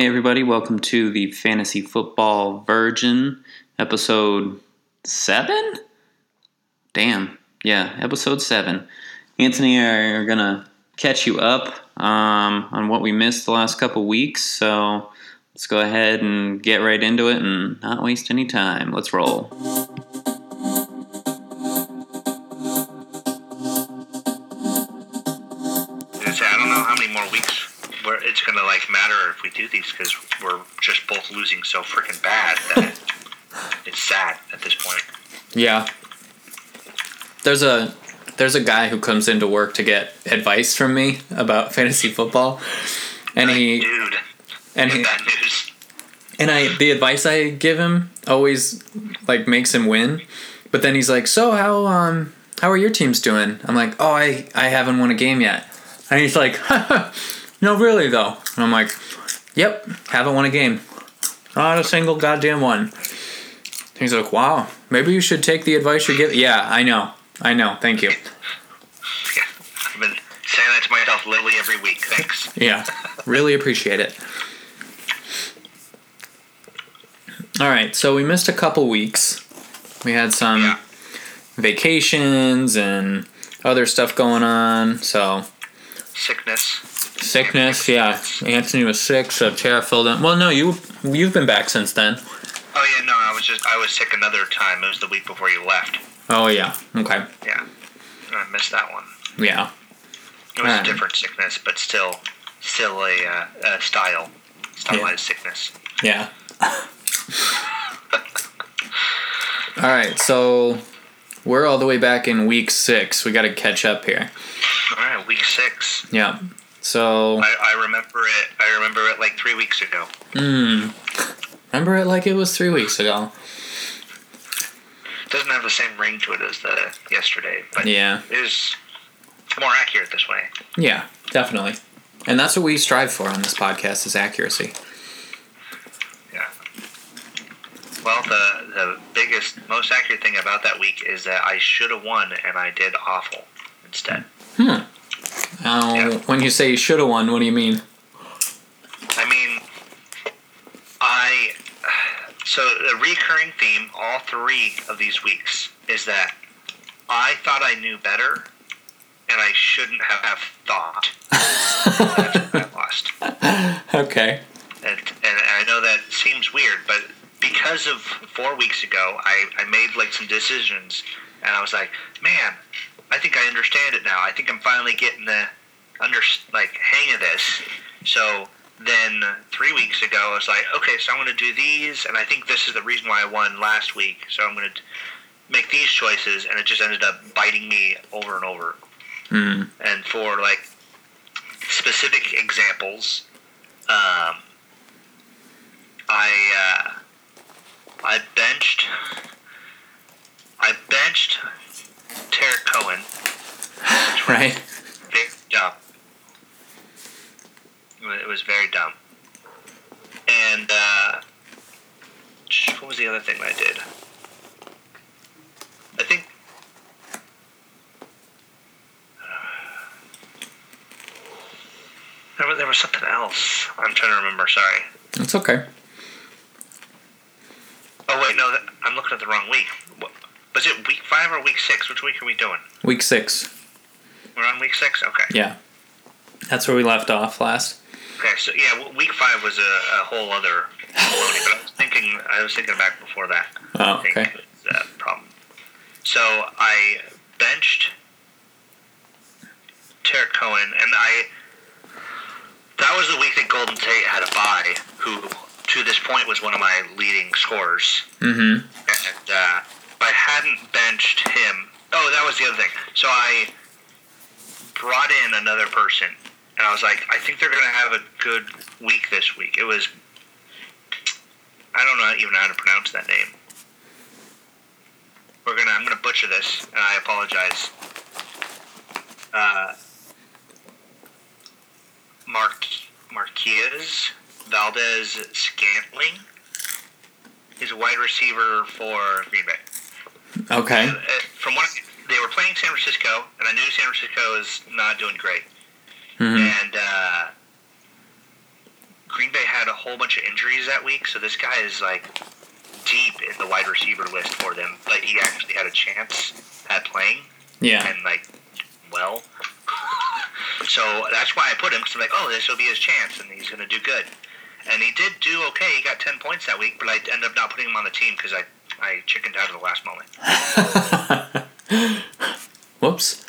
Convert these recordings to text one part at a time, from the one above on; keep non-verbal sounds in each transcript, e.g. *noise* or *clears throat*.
Hey, everybody, welcome to the Fantasy Football Virgin, episode seven? Damn, yeah, episode seven. Anthony and I are going to catch you up um, on what we missed the last couple weeks, so let's go ahead and get right into it and not waste any time. Let's roll. We do these because we're just both losing so freaking bad that it's sad at this point. Yeah. There's a there's a guy who comes into work to get advice from me about *laughs* fantasy football. And he dude, and he and I the advice I give him always like makes him win. But then he's like, "So how um how are your teams doing?" I'm like, "Oh, I I haven't won a game yet." And he's like, *laughs* "No, really though." And I'm like, "Yep, haven't won a game. Not a single goddamn one." He's like, "Wow, maybe you should take the advice you're giving." Yeah, I know. I know. Thank you. Yeah, I've been saying that to myself literally every week. Thanks. *laughs* Yeah, really appreciate it. All right, so we missed a couple weeks. We had some Yeah. vacations and other stuff going on. So Sickness. Sickness, yeah. Anthony was sick, so Tara filled in. Well, no, you you've been back since then. Oh yeah, no, I was just I was sick another time. It was the week before you left. Oh yeah, okay, Yeah, I missed that one. yeah, It was Ah. a different sickness, but still, still a, uh, a style, stylized sickness. yeah. *laughs* all right, so we're all the way back in week six. We got to catch up here. All right, week six. Yeah. So I, I remember it. I remember it like three weeks ago. Hmm. Remember it like it was three weeks ago. Doesn't have the same ring to it as the yesterday, but Yeah. it is more accurate this way. Yeah, definitely. And that's what we strive for on this podcast is accuracy. Yeah. Well, the the biggest, most accurate thing about that week is that I should have won and I did awful instead. Now, Yeah. when you say you should have won, what do you mean? I mean, I. So the recurring theme all three of these weeks is that I thought I knew better, and I shouldn't have thought. I lost. *laughs* Okay. And, and I know that seems weird, but because of four weeks ago, I, I made like some decisions, and I was like, man, I think I understand it now. I think I'm finally getting the under like hang of this. So then three weeks ago, I was like, okay, so I'm going to do these, and I think this is the reason why I won last week. So I'm going to make these choices, and it just ended up biting me over and over. Hmm. And for like specific examples, um, I uh, I benched I benched Tarik Cohen. *laughs* Right. Very dumb. It was very dumb. And uh, what was the other thing I did? I think. *sighs* There was, there was something else. I'm trying to remember. Sorry. It's okay. Oh wait, no, that, I'm looking at the wrong week. What, was it week five or week six? Which week are we doing? Week six. We're on week six. Okay. Yeah. That's where we left off last. Okay. So yeah, week five was a, a whole other baloney, but I was thinking I was thinking back before that. Oh, okay. the problem. So I benched Tarik Cohen, and I. That was the week that Golden Tate had a bye, who to this point was one of my leading scorers. Mm-hmm. and uh, if I hadn't benched him, oh, that was the other thing. So I brought in another person, and I was like, I think they're going to have a good week this week. It was, I don't know even how to pronounce that name. We're gonna, I'm gonna butcher this, and I apologize. Uh, Mark Marquez Valdez Scantling. He's a wide receiver for Green Bay. Okay. Uh, from what they were playing San Francisco, and I knew San Francisco is not doing great. hmm And uh, Green Bay had a whole bunch of injuries that week, so this guy is like deep in the wide receiver list for them. But he actually had a chance at playing Yeah. and like well. *laughs* So that's why I put him because I'm like, oh, this will be his chance, and he's going to do good. And he did do okay. He got ten points that week, but I ended up not putting him on the team because I I chickened out at the last moment. *laughs* *gasps* Whoops.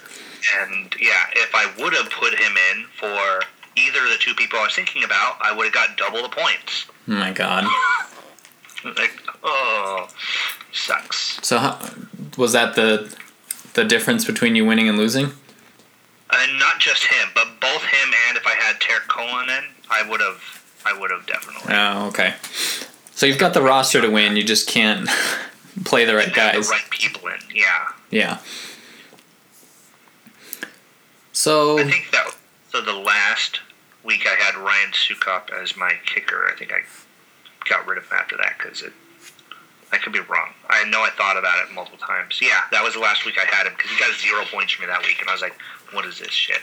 And yeah, if I would have put him in for either of the two people I was thinking about, I would have got double the points. Oh my god. *laughs* Like, oh, sucks. So how, was that the the difference between you winning and losing? And not just him, but both him and if I had Tarik Cohen in, I would have, I would have definitely. Oh, okay. So you've got the roster to win. You just can't *laughs* play the right guys. The right people in, yeah. Yeah. So I think that so the last week I had Ryan Succop as my kicker. I think I got rid of him after that because it. I could be wrong. I know I thought about it multiple times. Yeah, that was the last week I had him because he got zero points for me that week, and I was like, "What is this shit?"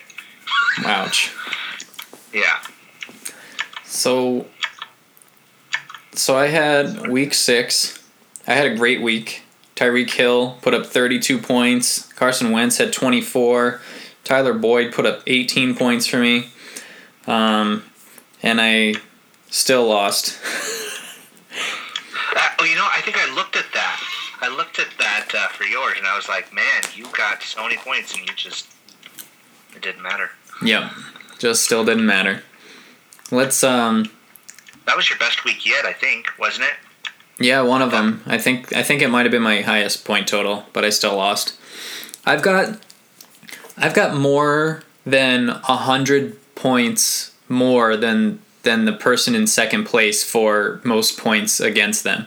ouch. Yeah, So so I had week six. I had a great week. Tyreek Hill put up 32 points. Carson Wentz had 24. Tyler Boyd put up 18 points for me. Um, and I still lost. Uh, *laughs* oh, you know, I think I looked at that. I looked at that uh, for yours, and I was like, "Man, you got so many points, and you just it didn't matter." yep. Just still didn't matter. Let's um That was your best week yet, I think, wasn't it? Yeah, one of them. I think I think it might have been my highest point total, but I still lost. I've got I've got more than a hundred points more than than the person in second place for most points against them.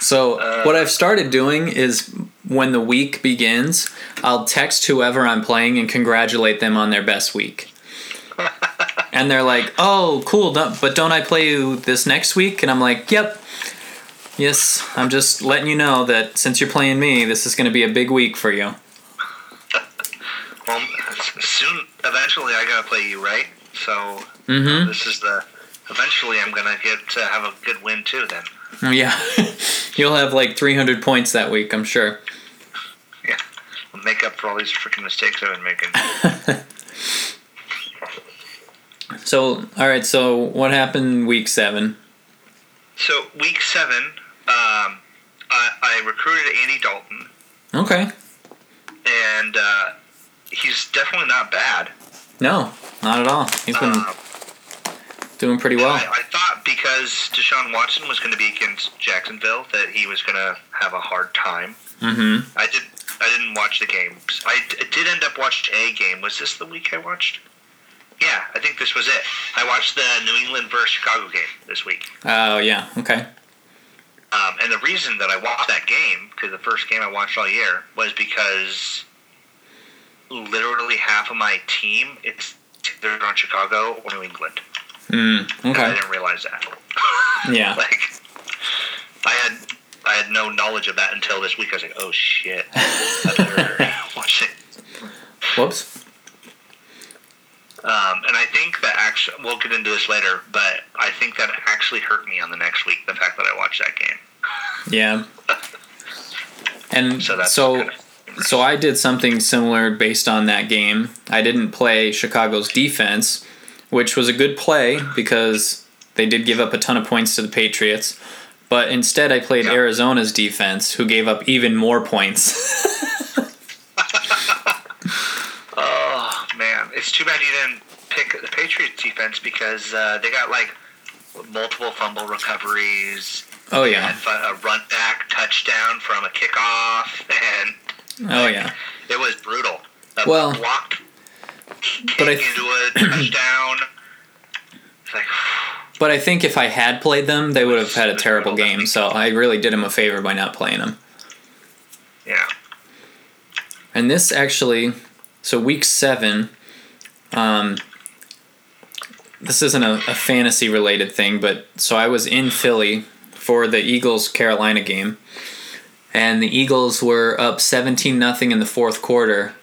So what I've started doing is when the week begins, I'll text whoever I'm playing and congratulate them on their best week. And they're like, "Oh, cool, but don't I play you this next week?" And I'm like, "Yep, yes. I'm just letting you know that since you're playing me, this is going to be a big week for you." Well, soon, eventually, I gotta play you, right? So Mm-hmm. this is the. Eventually, I'm gonna get to have a good win too. Then, Yeah, *laughs* you'll have like 300 points that week, I'm sure. yeah, I'll make up for all these freaking mistakes I've been making. *laughs* So, all right. So, what happened week seven? so week seven, um, I, I recruited Andy Dalton, Okay. and uh, he's definitely not bad. No, not at all. He's been Uh, doing pretty well. I, I thought because Deshaun Watson was going to be against Jacksonville that he was going to have a hard time. Mm-hmm. I did. I didn't watch the games. I d- did end up watching a game. Was this the week I watched? Yeah, I think this was it. I watched the New England versus Chicago game this week. Oh yeah. Okay. Um, and the reason that I watched that game, because the first game I watched all year, was because literally half of my team it's either on Chicago or New England. Mm, And I didn't realize that. *laughs* Yeah. like I had I had no knowledge of that until this week. I was like, oh shit, I better *laughs* watch it. Whoops. Um, and I think that actually we'll get into this later, but I think that actually hurt me on the next week. The fact that I watched that game. Yeah. And *laughs* So that's so kind of, so I did something similar based on that game. I didn't play Chicago's defense, which was a good play because they did give up a ton of points to the Patriots. But instead, I played Yeah. Arizona's defense, who gave up even more points. *laughs* oh man, it's too bad you didn't pick the Patriots defense because uh, they got like multiple fumble recoveries. oh yeah, a run back touchdown from a kickoff, *laughs* and oh yeah. it was brutal. A Well, blocked but I- into a *clears throat* touchdown. It's like. *sighs* But I think if I had played them, they would have had a terrible game. So I really did them a favor by not playing them. Yeah. And this actually, so week seven, um, this isn't a, a fantasy related thing, but so I was in Philly for the Eagles Carolina game, and the Eagles were up 17 nothing in the fourth quarter,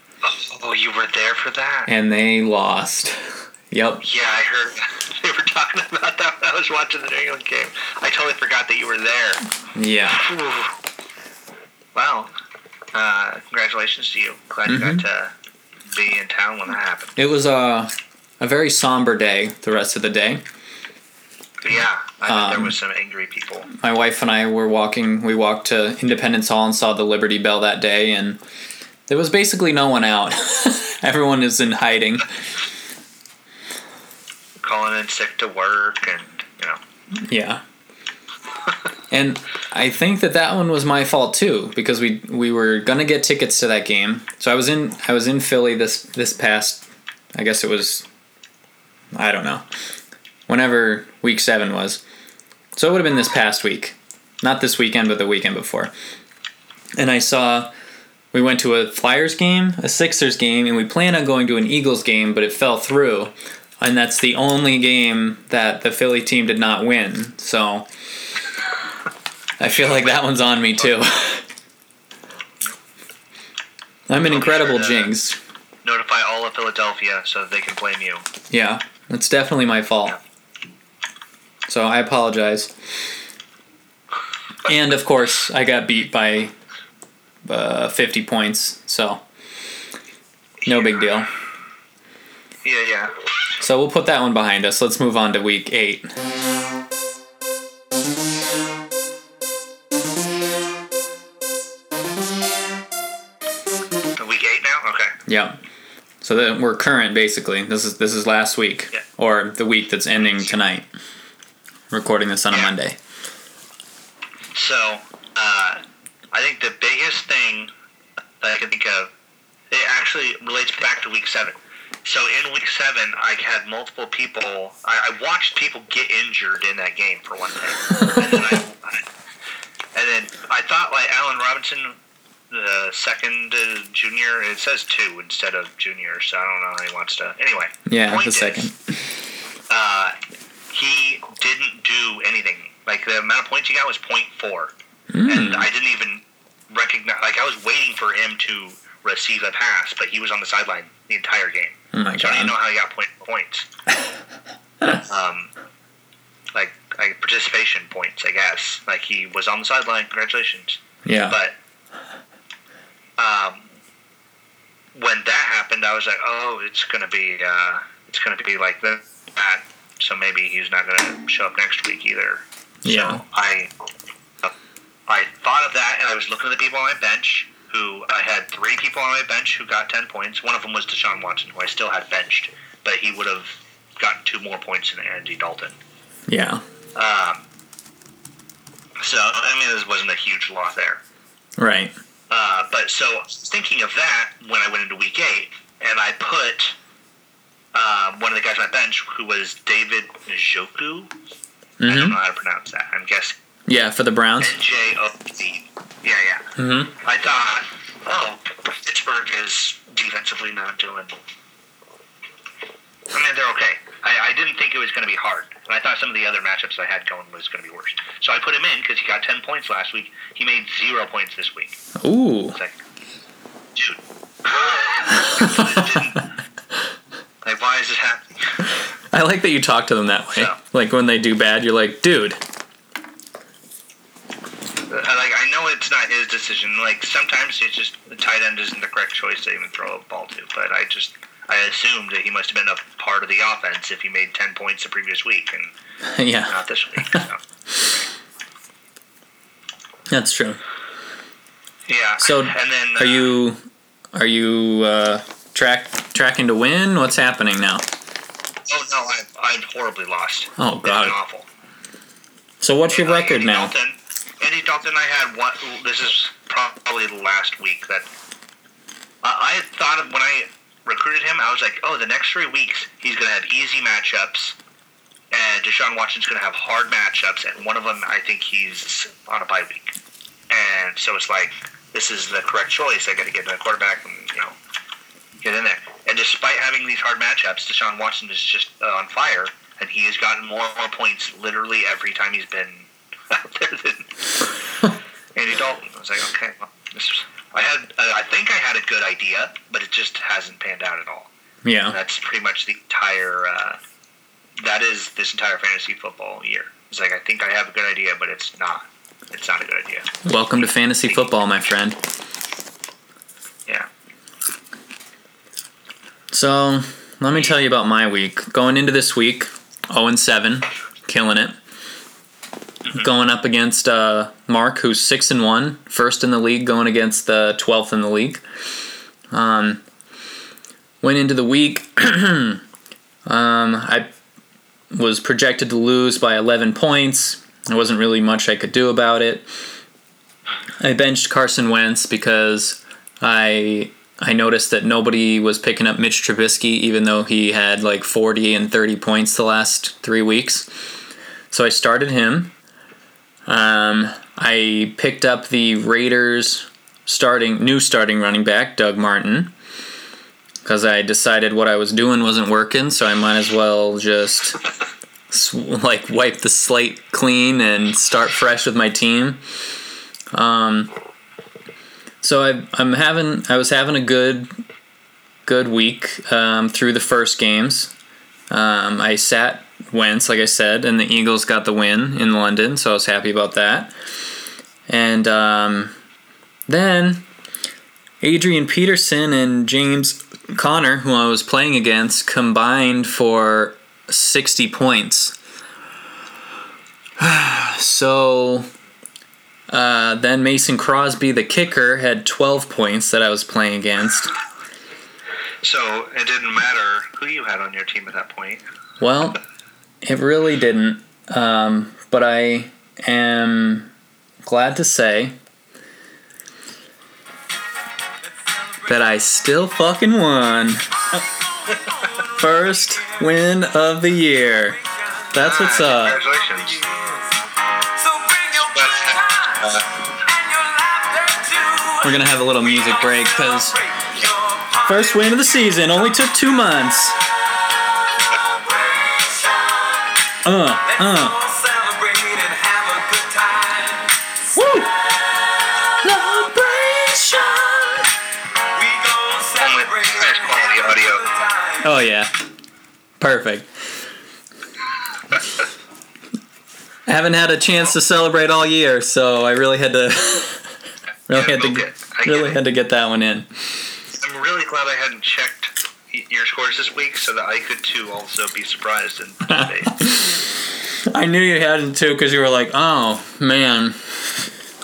Oh, you were there for that? and they lost. *laughs* Yep. Yeah, I heard *laughs* they were talking about that when I was watching the New England game. I totally forgot that you were there. Yeah. Wow. Uh, congratulations to you. Glad you Mm-hmm. got to be in town when that happened. It was a a very somber day. The rest of the day, yeah, I think there Um, was some angry people. my wife and I were walking. We walked to Independence Hall and saw the Liberty Bell that day, and there was basically no one out. *laughs* Everyone is in hiding. Calling in sick to work and, you know. Yeah. And I think that that one was my fault too because we we were gonna get tickets to that game. So I was in I was in Philly this this past I guess it was I don't know whenever week seven was. So it would have been this past week, not this weekend, but the weekend before. And I saw we went to a Flyers game, a Sixers game, and we planned on going to an Eagles game, but it fell through. And that's the only game that the Philly team did not win. So I feel like that one's on me too. I'm an incredible sure jinx. Notify all of Philadelphia so that they can blame you. Yeah, it's definitely my fault. So I apologize. And of course, I got beat by uh, 50 points, so no big deal. Yeah, yeah. So we'll put that one behind us. Let's move on to week eight. Yep. So that we're current basically. This is this is last week Yeah. or the week that's ending tonight. Recording this on a Monday. So, uh, I think the biggest thing that I can think of, it actually relates back to week seven. So in week seven, I had multiple people. I, I watched people get injured in that game for one thing, and then I, *laughs* and then I thought like Allen Robinson, the second uh, junior. It says two instead of junior, so I don't know how he wants to. Anyway, Yeah, the is, second. uh, he didn't do anything. Like the amount of points he got was 0.4 Hmm. and I didn't even recognize. Like I was waiting for him to receive a pass, but he was on the sideline the entire game. Oh my So I didn't know how he got point points. *laughs* um, like like participation points, I guess. Like he was on the sideline. Congratulations. Yeah. But um, when that happened, I was like, oh, it's gonna be uh, it's gonna be like that. So maybe he's not gonna show up next week either. Yeah. So I I thought of that, and I was looking at the people on my bench. Who I had three people on my bench who got ten points. One of them was Deshaun Watson, who I still had benched, but he would have gotten two more points than Andy Dalton. Yeah. Um, so I mean, this wasn't a huge loss there. Right. Uh, but so thinking of that when I went into week eight, and I put um, one of the guys on my bench who was David Njoku. I don't hmm know how to pronounce that. I'm guessing Yeah, for the Browns. N J O Z. Yeah, yeah. hmm I thought, oh, Pittsburgh is defensively not doing. I mean, they're okay. I, I didn't think it was going to be hard. And I thought some of the other matchups I had going was going to be worse. So I put him in because he got 10 points last week. He made zero points this week. Ooh. It's like, dude. *laughs* like, why is this happening? I like that you talk to them that way. So- Like when they do bad, you're like, dude. Uh, Like, I know it's not his decision. Like, sometimes it's just the tight end isn't the correct choice to even throw a ball to. But I just, I assumed that he must have been a part of the offense if he made 10 points the previous week and *laughs* yeah, not this week. So, *laughs* that's true. yeah. So, and then, Are uh, you are you uh, track tracking to win? What's happening now? Oh, no, I've, I've horribly lost. Oh, God. awful. So what's your Uh, record Andy now? Dalton, Andy Dalton, I had one. This is probably the last week that I, I thought of when I recruited him. I was like, oh, the next three weeks he's going to have easy matchups, and Deshaun Watson's going to have hard matchups, and one of them I think he's on a bye week, and so it's like this is the correct choice. I got to get the quarterback and you know get in there. And despite having these hard matchups, Deshaun Watson is just uh, on fire, and he has gotten more and more points literally every time he's been *laughs* out there than *laughs* Andy Dalton. I was like, okay, well, this. I had, uh, I think I had a good idea, but it just hasn't panned out at all. Yeah. That's pretty much the entire. Uh, that is this entire fantasy football year. It's like I think I have a good idea, but it's not. It's not a good idea. Welcome to fantasy football, my friend. Yeah. So let me tell you about my week. Going into this week, 0 and 7, killing it. Going up against uh, Mark, who's six and one, first in the league, going against the twelfth in the league. Um, went into the week. *clears throat* um, I was projected to lose by 11 points. There wasn't really much I could do about it. I benched Carson Wentz because I I noticed that nobody was picking up Mitch Trubisky, even though he had like 40 and 30 points the last three weeks. So I started him. Um, I picked up the Raiders starting new starting running back Doug Martin because I decided what I was doing wasn't working, so I might as well just like wipe the slate clean and start fresh with my team. Um, so I, I'm having I was having a good good week um, through the first games. Um, I sat Wentz, like I said, and the Eagles got the win in London, so I was happy about that. And um, then Adrian Peterson and James Conner, who I was playing against, combined for 60 points. *sighs* so uh, then Mason Crosby, the kicker, had 12 points that I was playing against. So it didn't matter who you had on your team at that point. Well, it really didn't. Um, but I am glad to say that I still fucking won. First win of the year. That's what's up. Congratulations. We're gonna have a little music break because first win of the season only took two months. Uh, uh. Woo! Only highest quality audio. Oh yeah, perfect. I haven't had a chance to celebrate all year, so I really had to *laughs* really Yeah, had to get really had to get that one in. I'm really glad I hadn't checked your scores this week so that I could too also be surprised and *laughs* participate. *laughs* I knew you hadn't too because you were like, "Oh man,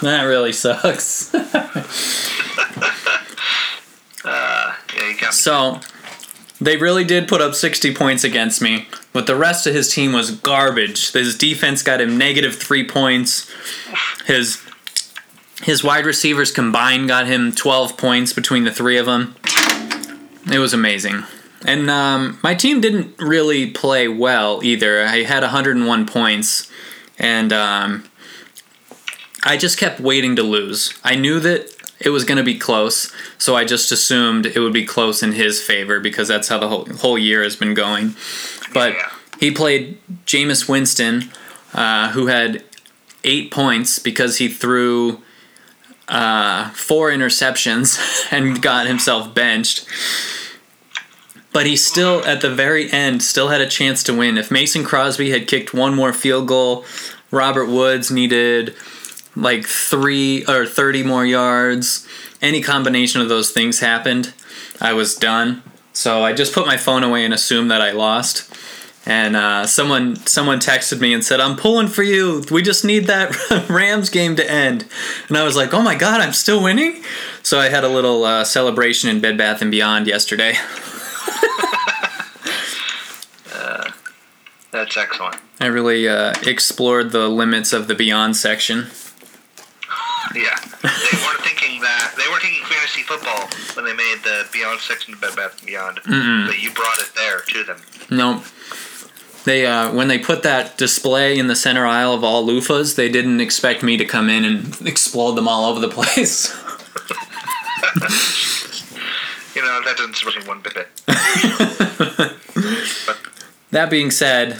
that really sucks." *laughs* uh, yeah, you got me. So they really did put up 60 points against me, but the rest of his team was garbage. His defense got him negative three points. His his wide receivers combined got him 12 points between the three of them. It was amazing. And um, my team didn't really play well either. I had 101 points, and um, I just kept waiting to lose. I knew that it was going to be close, so I just assumed it would be close in his favor because that's how the whole, whole year has been going. But Yeah. he played Jameis Winston, uh, who had eight points because he threw uh, four interceptions *laughs* and got himself benched. But he still, at the very end, still had a chance to win. If Mason Crosby had kicked one more field goal, Robert Woods needed like three or 30 more yards. Any combination of those things happened, I was done. So I just put my phone away and assumed that I lost. And uh, someone someone texted me and said, "I'm pulling for you. We just need that *laughs* Rams game to end." And I was like, "Oh my god, I'm still winning!" So I had a little uh, celebration in Bed Bath and Beyond yesterday. *laughs* That's excellent. I really uh, explored the limits of the Beyond section. *laughs* Yeah. They weren't thinking that. They weren't thinking fantasy football when they made the Beyond section of Bed Bath and Beyond. But you brought it there to them. No. They uh, when they put that display in the center aisle of all loofahs, they didn't expect me to come in and *laughs* explode them all over the place. *laughs* You know, that doesn't surprise me one bit. That being said,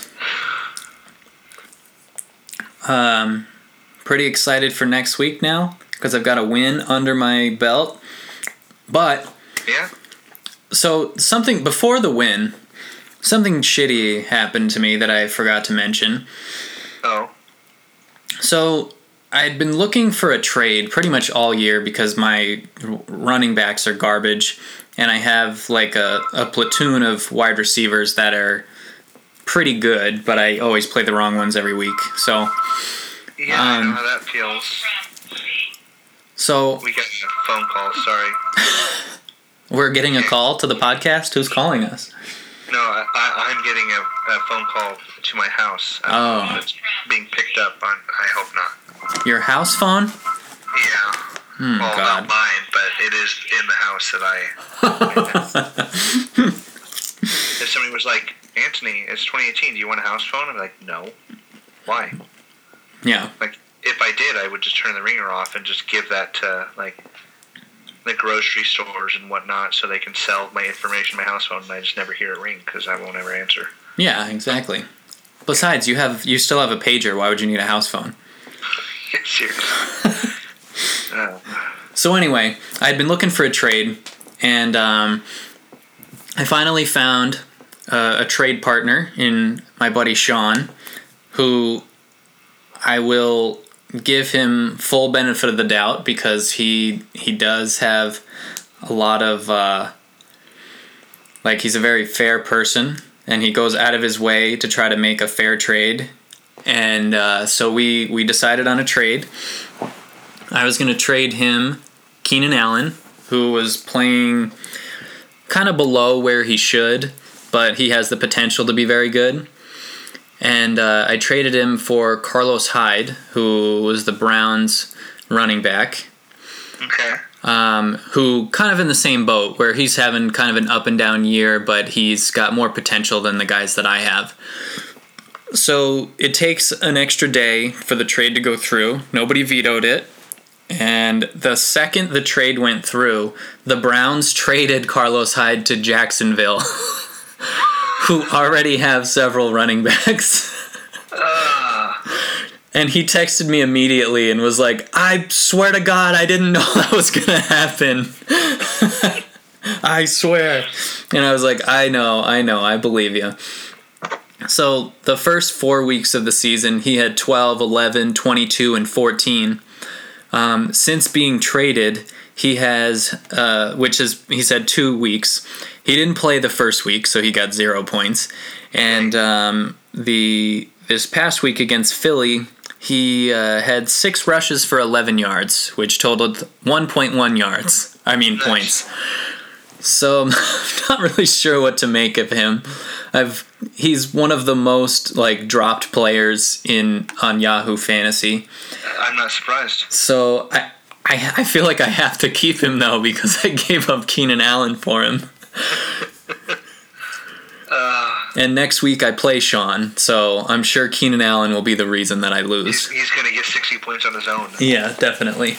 um, pretty excited for next week now because I've got a win under my belt. But Yeah? so something before the win, something shitty happened to me that I forgot to mention. Oh, So I had been looking for a trade pretty much all year because my running backs are garbage, and I have like a, a platoon of wide receivers that are pretty good, but I always play the wrong ones every week. So yeah, I know Um, how that feels. so We got a phone call. Sorry. *laughs* we're getting a call to the podcast. Who's calling us? No, I, I'm getting a, a phone call to my house. Oh. It's being picked up on. I hope not. Your house phone? Yeah. Hmm, well, God. not mine, but it is in the house that I. *laughs* if somebody was like, Anthony, it's 2018. Do you want a house phone? I'm like, no. Why? yeah. Like, if I did, I would just turn the ringer off and just give that to like the grocery stores and whatnot, so they can sell my information, my house phone, and I just never hear it ring because I won't ever answer. Yeah, exactly. Besides, you have you still have a pager. Why would you need a house phone? *laughs* Seriously. *laughs* uh, So anyway, I had been looking for a trade, and um, I finally found uh, a trade partner in my buddy Sean, who I will give him full benefit of the doubt because he he does have a lot of uh, like he's a very fair person and he goes out of his way to try to make a fair trade. And uh, so we we decided on a trade. I was going to trade him keenan allen who was playing kind of below where he should but he has the potential to be very good and uh, I traded him for Carlos Hyde, who was the Browns running back, okay. um, who kind of in the same boat where he's having kind of an up and down year, but he's got more potential than the guys that I have. So it takes an extra day for the trade to go through. Nobody vetoed it. And the second the trade went through, the Browns traded Carlos Hyde to Jacksonville, *laughs* who already have several running backs. *laughs* And he texted me immediately and was like, I swear to God, I didn't know *laughs* that was going to happen. I swear. And I was like, I know, I know, I believe you. So the first four weeks of the season, he had 12, 11, 22, and 14. Um, since being traded, he has, uh, which is, he said two weeks. He didn't play the first week, so he got zero points. And um, the this past week against Philly, he uh, had six rushes for 11 yards, which totaled 1.1 yards. I mean, points. So I'm *laughs* not really sure what to make of him. I've he's one of the most like dropped players in on Yahoo Fantasy. I'm not surprised. So I, I I feel like I have to keep him though because I gave up Keenan Allen for him. *laughs* Uh, And next week I play Sean, so I'm sure Keenan Allen will be the reason that I he's, lose. he's going to get 60 points on his own. Yeah, definitely.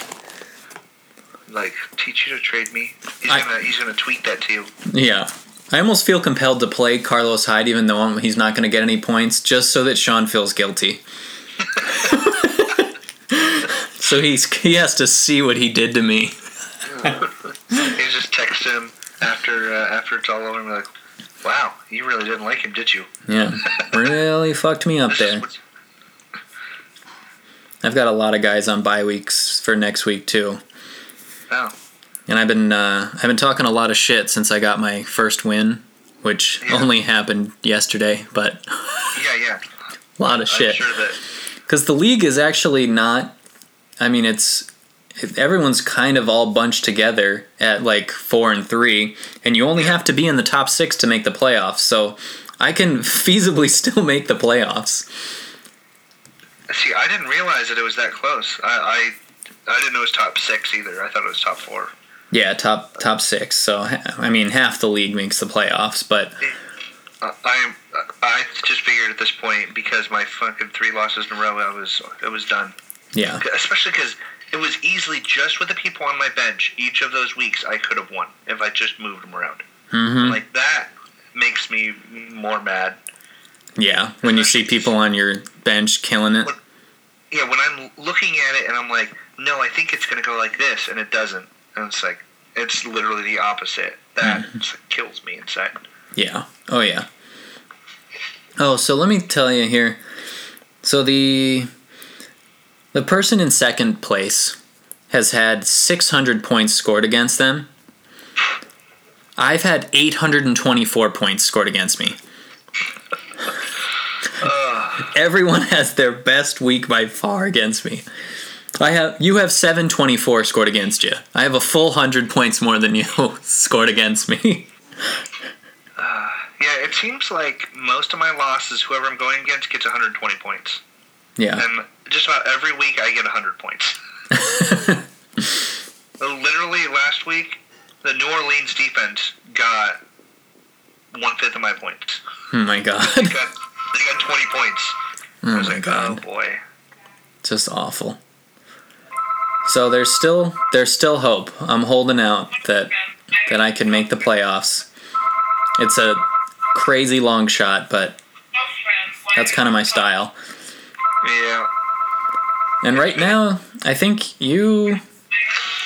Like, teach you to trade me. He's I- gonna he's gonna tweet that to you. Yeah. I almost feel compelled to play Carlos Hyde even though he's not going to get any points just so that Sean feels guilty. *laughs* so he's he has to see what he did to me. *laughs* You just text him after uh, after it's all over and be like, "Wow, you really didn't like him, did you?" Yeah. *laughs* Really fucked me up there. I've got a lot of guys on bye weeks for next week too. Oh, And I've been uh, I've been talking a lot of shit since I got my first win, which Yeah. only happened yesterday, but yeah, yeah. a *laughs* lot of shit. I'm sure Because the league is actually not. I mean, it's everyone's kind of all bunched together at like four and three, and you only have to be in the top six to make the playoffs. So I can *laughs* feasibly still make the playoffs. See, I didn't realize that it was that close. I, I, I didn't know it was top six either. I thought it was top four. Yeah, top top six. So I mean, half the league makes the playoffs, but I, I just figured at this point because my fucking three losses in a row, I was, it was done. yeah, Especially because it was easily just with the people on my bench. Each of those weeks, I could have won if I just moved them around. hmm Like that makes me more mad. yeah. When you see people on your bench killing it, Yeah, when I'm looking at it and I'm like, no, I think it's going to go like this, and it doesn't. And it's like, it's literally the opposite. that Mm-hmm. kills me inside. Yeah. Oh yeah. Oh, so let me tell you here. So the the person in second place has had 600 points scored against them. I've had 824 points scored against me. *laughs* Everyone has their best week by far against me. I have you have 724 scored against you. I have a full 100 points more than you *laughs* scored against me. Yeah, it seems like most of my losses, whoever I'm going against, gets 120 points. Yeah. And just about every week, I get 100 points. *laughs* Uh, Literally, last week, the New Orleans defense got one fifth of my points. Oh my god. They got, they got 20 points. I Oh was my like, god. oh boy. Just awful. So there's still there's still hope. I'm holding out that that I can make the playoffs. It's a crazy long shot, but that's kind of my style. Yeah. And right now, I think you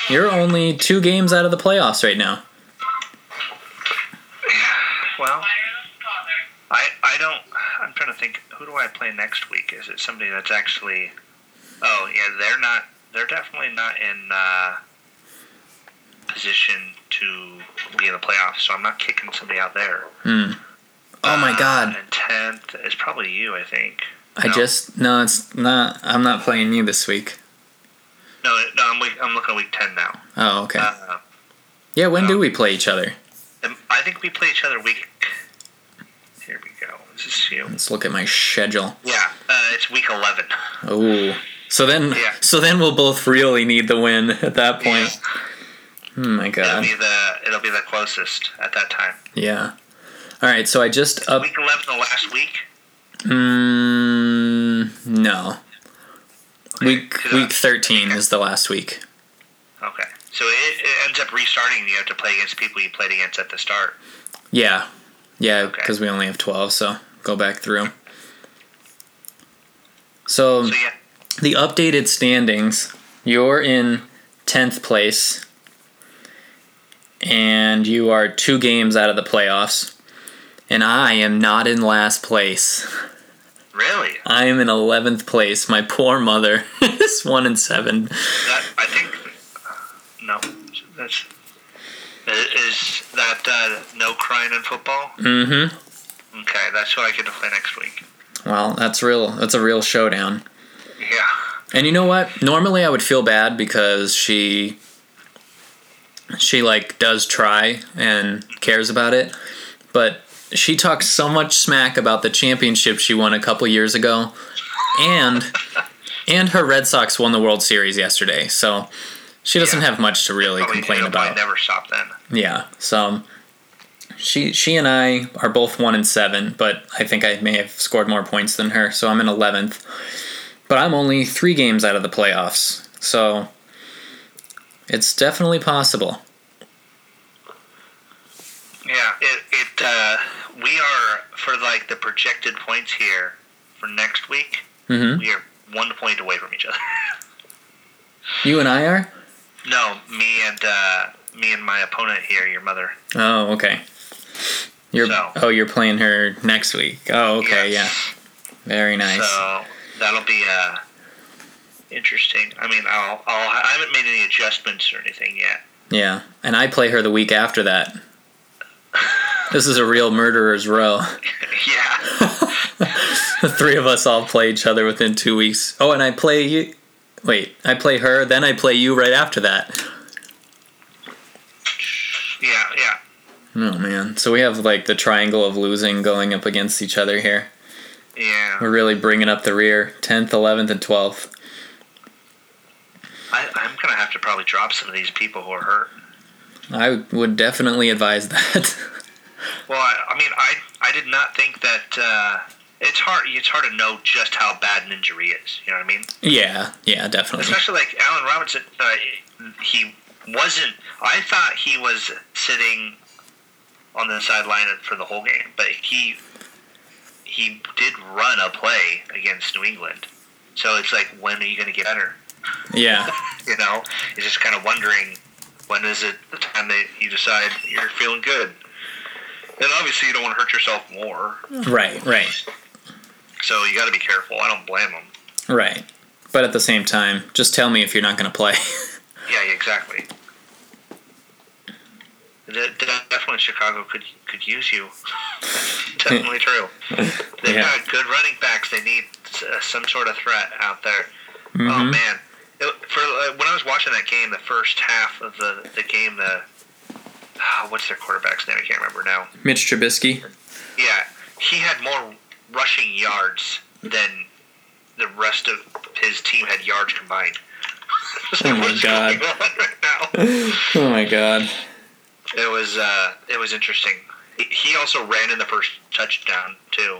you're only two games out of the playoffs right now. *sighs* Well, I I don't. I'm trying to think. Who do I play next week? Is it somebody that's actually? Oh yeah, they're not. They're definitely not in uh, position to be in the playoffs. So I'm not kicking somebody out there. Hmm. Oh my Uh, god. and tenth is probably you. I think. I no. just no, it's not. I'm not playing you this week. No, no. I'm week, I'm looking at week ten now. Oh, okay. Uh, Yeah, when do we play each other? I think we play each other week. Here we go. This Is you? Let's look at my schedule. Yeah, uh, it's week eleven. Oh. So then Yeah. so then we'll both really need the win at that point. Oh my god! It'll be the it'll be the closest at that time. Yeah. All right, so I just up Week eleven, the last week. mm, no. Okay, Week week 13 is the last week. Okay, so it, it ends up restarting. You have to play against people you played against at the start. Yeah. Yeah, Okay. cuz we only have 12, so go back through. So So yeah, the updated standings, you're in 10th place and you are 2 games out of the playoffs. And I am not in last place. really. I am in 11th place. My poor mother *laughs* is 1 and 7. That I think. No, that's is that uh, no crying in football. Mm Mhm. Okay, that's what I get to play next week. Well, that's real. That's a real showdown. Yeah. And you know what? Normally I would feel bad because she she like does try and cares about it, but she talks so much smack about the championship she won a couple years ago and and her Red Sox won the World Series yesterday. So she doesn't Yeah. have much to really Probably, complain about. never stop then. Yeah. So she she and I are both one and seven, but I think I may have scored more points than her, so I'm in eleventh. But I'm only three games out of the playoffs, so it's definitely possible. Yeah, it it uh, we are for like the projected points here for next week. hmm We are one point away from each other. You and I are. no, me and uh, me and my opponent here, your mother. Oh, okay. You're So- oh you're playing her next week. Oh, okay, Yes. yeah, very nice. So that'll be uh, interesting. I mean, I'll, I'll I haven't made any adjustments or anything yet. Yeah, and I play her the week after that. This is a real murderer's row. *laughs* yeah. *laughs* the three of us all play each other within two weeks. Oh, and I play you. Wait, I play her, then I play you right after that. Yeah, yeah. Oh man, so we have like the triangle of losing going up against each other here. Yeah. We're really bringing up the rear. Tenth, eleventh, and twelfth. I, I'm going to have to probably drop some of these people who are hurt. I would definitely advise *laughs* that. Well, I, I mean, I I did not think that uh, it's hard. It's hard to know just how bad an injury is. You know what I mean? yeah, yeah, definitely. Especially like Allen Robinson. Uh, he wasn't. I thought he was sitting on the sideline for the whole game, but he he did run a play against New England. So it's like, when are you going to get better? Yeah, *laughs* You know, you're just kind of wondering When is it the time that you decide you're feeling good? And obviously, you don't want to hurt yourself more, *sighs* Right, right, so you got to be careful. I don't blame them. right. But at the same time, just tell me if you're not going to play. Yeah, *laughs* yeah, exactly. De- de- definitely, Chicago could could use you. definitely true. *laughs* They've Yeah. got good running backs. They need uh, some sort of threat out there. Oh Mhm. man, it, for uh, when I was watching that game, the first half of the the game, the ah, what's their quarterback's name? I can't remember now. Mitch Trubisky. Yeah, he had more rushing yards than the rest of his team had yards combined. *laughs* *laughs* Oh my God. right? Oh my god. It was uh, it was interesting. He- also ran in the first touchdown too.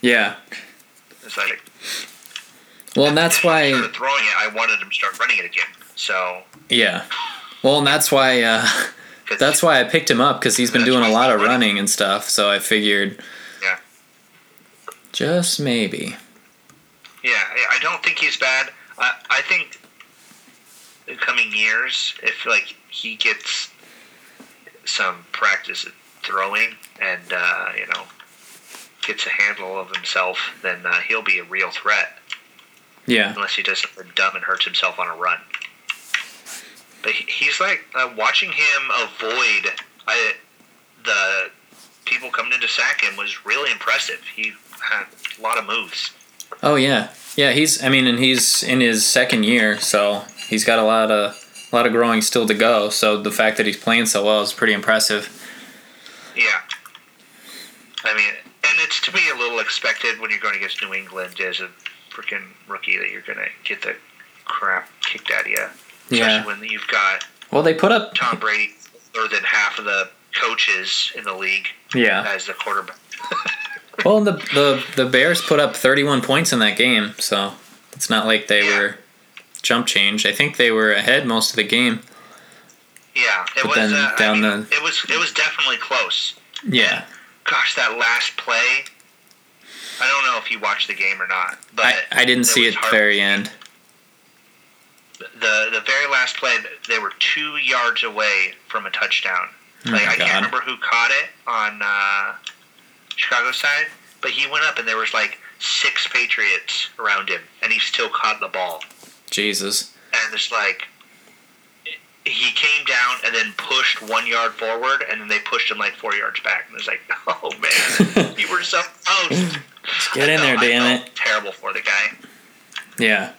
Yeah. It's like Well, and that's why. throwing it. I wanted him to start running it again. So Yeah. Well, and that's why. Uh, *laughs* that's why I picked him up because he's been doing a lot of running. running and stuff. So I figured. Yeah. Just maybe. Yeah, I- I don't think he's bad. I I think in coming years, if like he gets some practice at throwing and uh, you know gets a handle of himself, then uh, he'll be a real threat. Yeah. unless he does something dumb and hurts himself on a run. But he's like uh, watching him avoid I, the people coming in to sack him was really impressive. He had a lot of moves. Oh yeah. Yeah. He's. I mean, and he's in his second year, so he's got a lot of a lot of growing still to go. So the fact that he's playing so well is pretty impressive. Yeah, I mean, and it's to be a little expected when you're going against New England as a freaking rookie that you're going to get the crap kicked out of you. Especially Yeah. when you've got Well, they put up. Tom Brady, more than half of the coaches in the league Yeah. as the quarterback. Well, the the the Bears put up 31 points in that game, so it's not like they Yeah. were jump change. I think they were ahead most of the game. Yeah, it But was. then uh, down I mean, the- it was. It was definitely close. Yeah. Gosh, that last play. I don't know if you watched the game or not, but I, I didn't see it at the very end. The the very last play, they were two yards away from a touchdown. Oh Like I can't remember who caught it on uh, Chicago side, but he went up and there was like six Patriots around him, and he still caught the ball. Jesus. and it's like he came down and then pushed one yard forward, and then they pushed him like four yards back, and it's like, *laughs* oh man, *laughs* you were so close. Just Get in I there, felt- I damn it. Terrible for the guy. Yeah.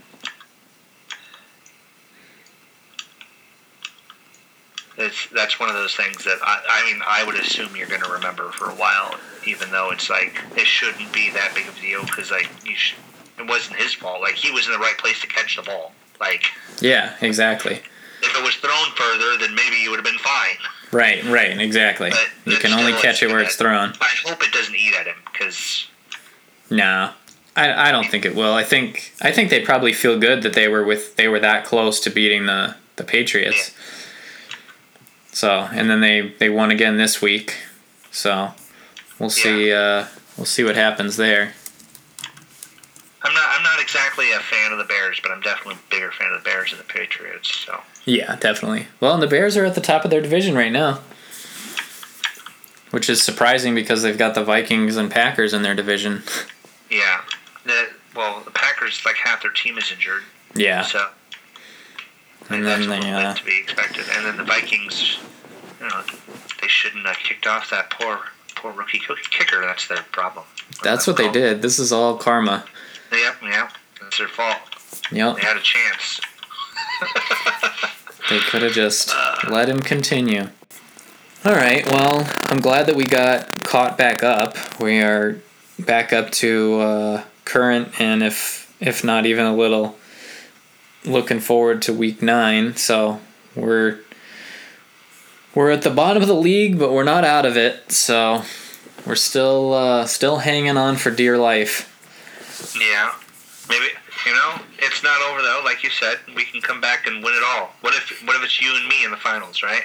It's that's one of those things that I, I mean I would assume you're going to remember for a while, even though it's like it shouldn't be that big of a deal because like you sh- it wasn't his fault. Like he was in the right place to catch the ball. Like Yeah, exactly. if it was thrown further, then maybe you would have been fine. Right, right, exactly. But You can only catch it where it's thrown. I hope it doesn't eat at him because No. I, I don't think it will. I think I think they probably feel good that they were with they were that close to beating the, the Patriots. Yeah. So and then they, they won again this week. So we'll see uh, we'll see what happens there. I'm not I'm not exactly a fan of the Bears, but I'm definitely a bigger fan of the Bears than the Patriots. So Yeah, definitely. Well, and the Bears are at the top of their division right now. Which is surprising because they've got the Vikings and Packers in their division. *laughs* yeah, the well the Packers like half their team is injured, Yeah. so And that's then a they uh, to be expected. And then the Vikings, you know, they shouldn't have kicked off that poor poor rookie kicker. That's their problem. that's what they did. This is all karma. Yep, yep, that's their fault. Yep. They had a chance. They could have just let him continue. All right. Well, I'm glad that we got caught back up. We are back up to uh, current, and if if not even a little, looking forward to week nine. So we're we're at the bottom of the league, but we're not out of it. So we're still uh, still hanging on for dear life. Yeah, maybe you know it's not over though. Like you said, we can come back and win it all. What if what if it's you and me in the finals, right?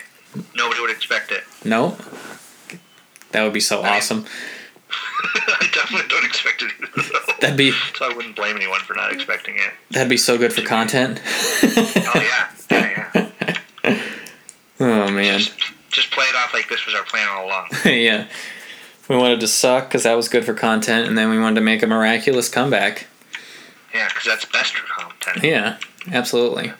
Nobody would expect it. No, that would be so awesome. *laughs* I definitely don't expect it either, though. That'd be so I wouldn't blame anyone for not expecting it. that'd be so good for content. Oh yeah, yeah, yeah. *laughs* Oh man. Just, just play it off like this was our plan all along. *laughs* yeah. We wanted to suck because that was good for content, and then we wanted to make a miraculous comeback. Yeah, because that's best for content. Yeah, absolutely.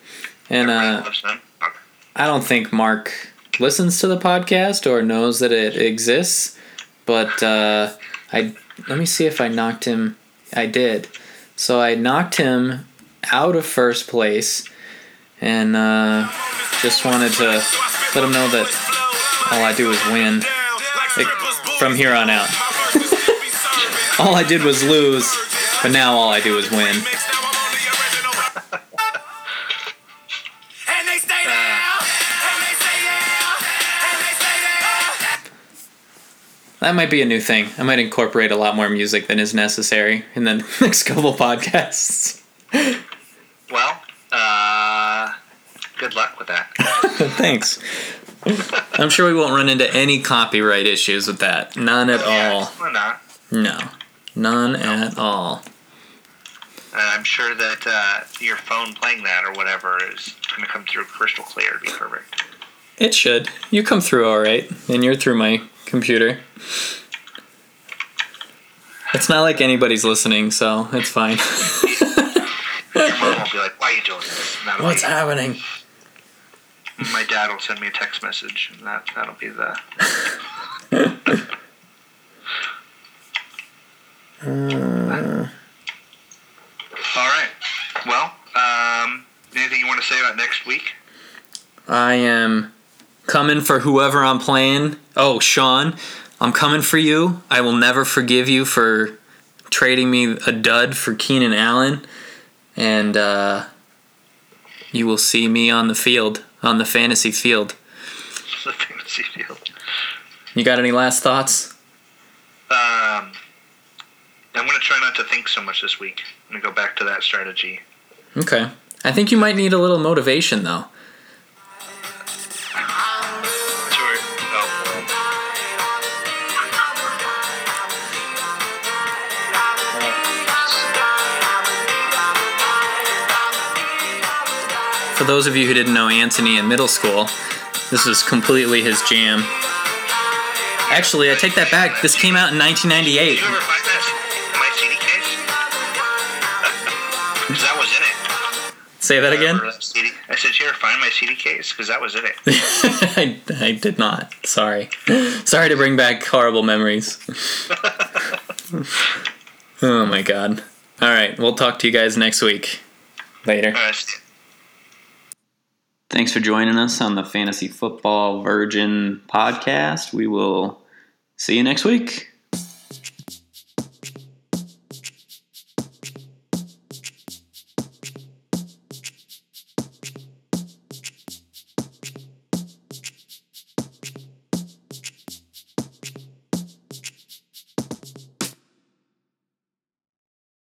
And uh, loves them. Okay. I don't think Mark listens to the podcast or knows that it exists, but uh, I let me see if I knocked him. I did. So I knocked him out of first place, and uh, just wanted to let him know that all I do is win Like, from here on out. *laughs* all I did was lose, but now all I do is win. And they stay there. And they say yeah. And they say there. That might be a new thing. I might incorporate a lot more music than is necessary in the *laughs* next couple podcasts. Well, uh, good luck with that. *laughs* Thanks. I'm sure we won't run into any copyright issues with that. None at all. Not? No. None at all. And I'm sure that uh, your phone playing that or whatever is going to come through crystal clear. It'd be perfect. It should. You come through all right, and you're through my computer. It's not like anybody's listening, so it's fine. *laughs* Your mom will be like, "Why are you doing this?" What's happening? My dad will send me a text message, and that that'll be the. *laughs* *laughs* Right. Well, um, anything you want to say about next week? I am coming for whoever I'm playing. Oh, Sean, I'm coming for you. I will never forgive you for trading me a dud for Keenan Allen. And uh, you will see me on the field, on the fantasy field. *laughs* The fantasy field. You got any last thoughts? Um, I'm going to try not to think so much this week. I'm going to go back to that strategy. Okay. I think you might need a little motivation, though. For those of you who didn't know Anthony in middle school, this was completely his jam. Actually, I take that back. This came out in 1998. Say that again? Remember that CD? I said, "Here, find my CD case? Because that was in it. *laughs* I, I did not. Sorry. Sorry to bring back horrible memories. *laughs* oh my god. All right, we'll talk to you guys next week. Later. All right. Thanks for joining us on the Fantasy Football Virgin podcast. We will see you next week.